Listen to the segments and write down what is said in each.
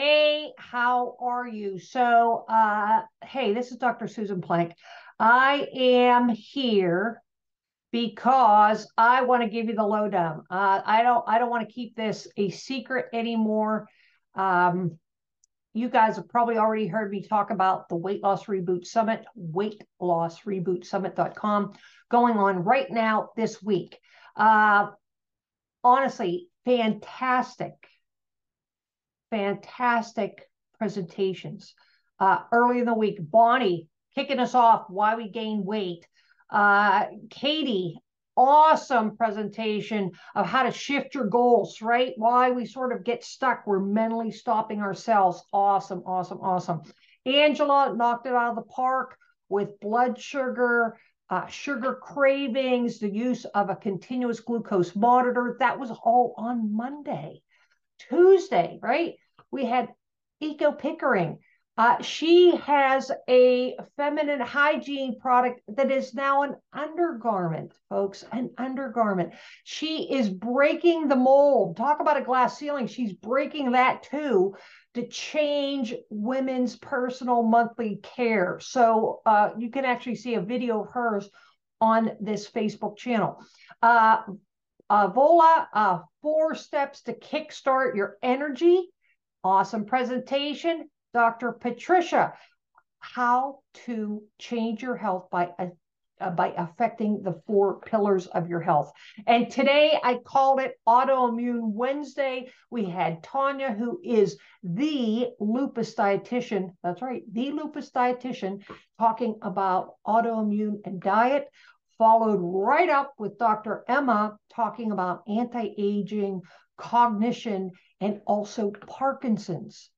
Hey, how are you? So, uh, hey, this is Dr. Susan Plank. I am here because I want to give you the lowdown. Uh, I don't, I don't want to keep this a secret anymore. Um, you guys have probably already heard me talk about the Weight Loss Reboot Summit, weightlossrebootsummit.com, going on right now this week. Uh, honestly, fantastic, fantastic presentations. Uh, early in the week, Bonnie kicking us off why we gain weight. Uh, Katie, awesome presentation of how to shift your goals, right? Why we sort of get stuck. We're mentally stopping ourselves. Awesome, awesome, awesome. Angela knocked it out of the park with blood sugar, uh, sugar cravings, the use of a continuous glucose monitor. That was all on Monday. Tuesday, right? We had Eco Pickering. Uh, she has a feminine hygiene product that is now an undergarment, folks, an undergarment. She is breaking the mold. Talk about a glass ceiling. She's breaking that too to change women's personal monthly care. So uh, you can actually see a video of hers on this Facebook channel. Uh, uh, Vola, uh, four steps to kickstart your energy. Awesome presentation. Dr. Patricia, how to change your health by uh, by affecting the four pillars of your health. And today I called it Autoimmune Wednesday. We had Tanya, who is the lupus dietitian. That's right, the lupus dietitian, talking about autoimmune and diet. Followed right up with Dr. Emma talking about anti aging, cognition, and also Parkinson's.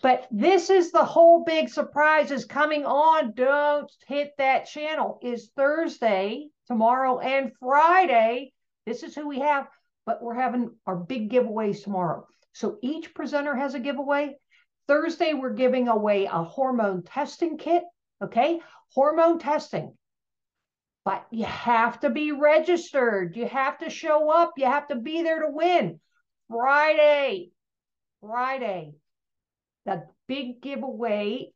But this is the whole big surprise is coming on. Don't hit that channel. Is Thursday, tomorrow, and Friday. This is who we have, but we're having our big giveaways tomorrow. So each presenter has a giveaway. Thursday, we're giving away a hormone testing kit. Okay, hormone testing. But you have to be registered. You have to show up. You have to be there to win. Friday, Friday, the big giveaway.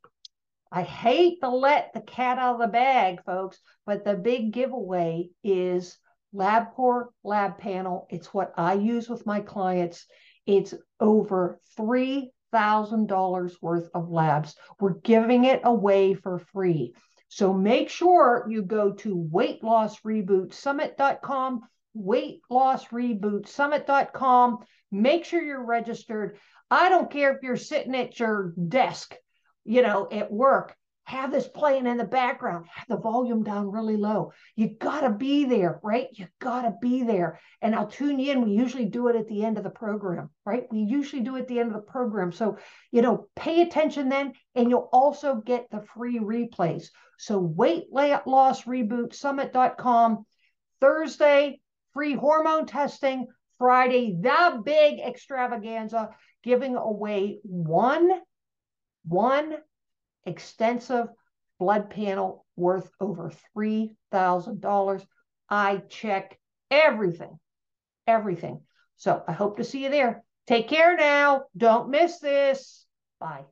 I hate to let the cat out of the bag, folks, but the big giveaway is LabCorp Lab Panel. It's what I use with my clients. It's over $3,000 worth of labs. We're giving it away for free. So make sure you go to weightlossrebootsummit.com, weightlossrebootsummit.com. Make sure you're registered. I don't care if you're sitting at your desk, you know, at work, have this playing in the background, have the volume down really low. You got to be there, right? You got to be there. And I'll tune in. We usually do it at the end of the program, right? We usually do it at the end of the program. So, you know, pay attention then, and you'll also get the free replays. So, weight loss reboot summit.com. Thursday, free hormone testing. Friday, the big extravaganza giving away one, one extensive blood panel worth over $3,000. I check everything, everything. So I hope to see you there. Take care now. Don't miss this. Bye.